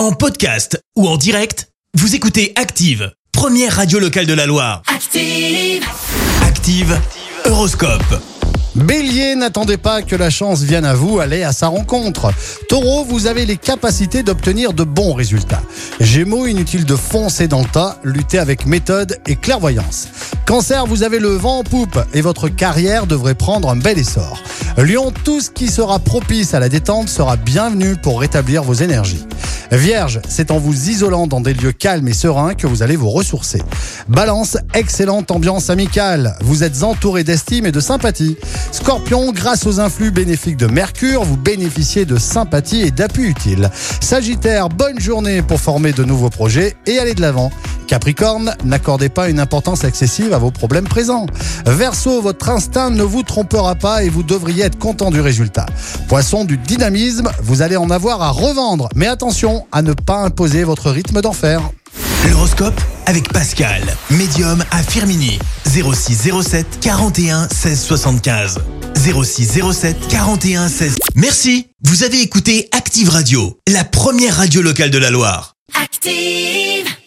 En podcast ou en direct, vous écoutez Active, première radio locale de la Loire. Active. Active, Horoscope. Bélier, n'attendez pas que la chance vienne à vous, allez à sa rencontre. Taureau, vous avez les capacités d'obtenir de bons résultats. Gémeaux, inutile de foncer dans le tas, luttez avec méthode et clairvoyance. Cancer, vous avez le vent en poupe et votre carrière devrait prendre un bel essor. Lion, tout ce qui sera propice à la détente sera bienvenu pour rétablir vos énergies. Vierge, c'est en vous isolant dans des lieux calmes et sereins que vous allez vous ressourcer. Balance, excellente ambiance amicale. Vous êtes entouré d'estime et de sympathie. Scorpion, grâce aux influx bénéfiques de Mercure, vous bénéficiez de sympathie et d'appui utile. Sagittaire, bonne journée pour former de nouveaux projets et aller de l'avant. Capricorne, n'accordez pas une importance excessive à vos problèmes présents. Verseau, votre instinct ne vous trompera pas et vous devriez être content du résultat. Poisson, du dynamisme, vous allez en avoir à revendre, mais attention à ne pas imposer votre rythme d'enfer. L'horoscope avec Pascal, médium à Firmini. 0607 41 16 75. 0607 41 16. Merci, vous avez écouté Active Radio, la première radio locale de la Loire. Active.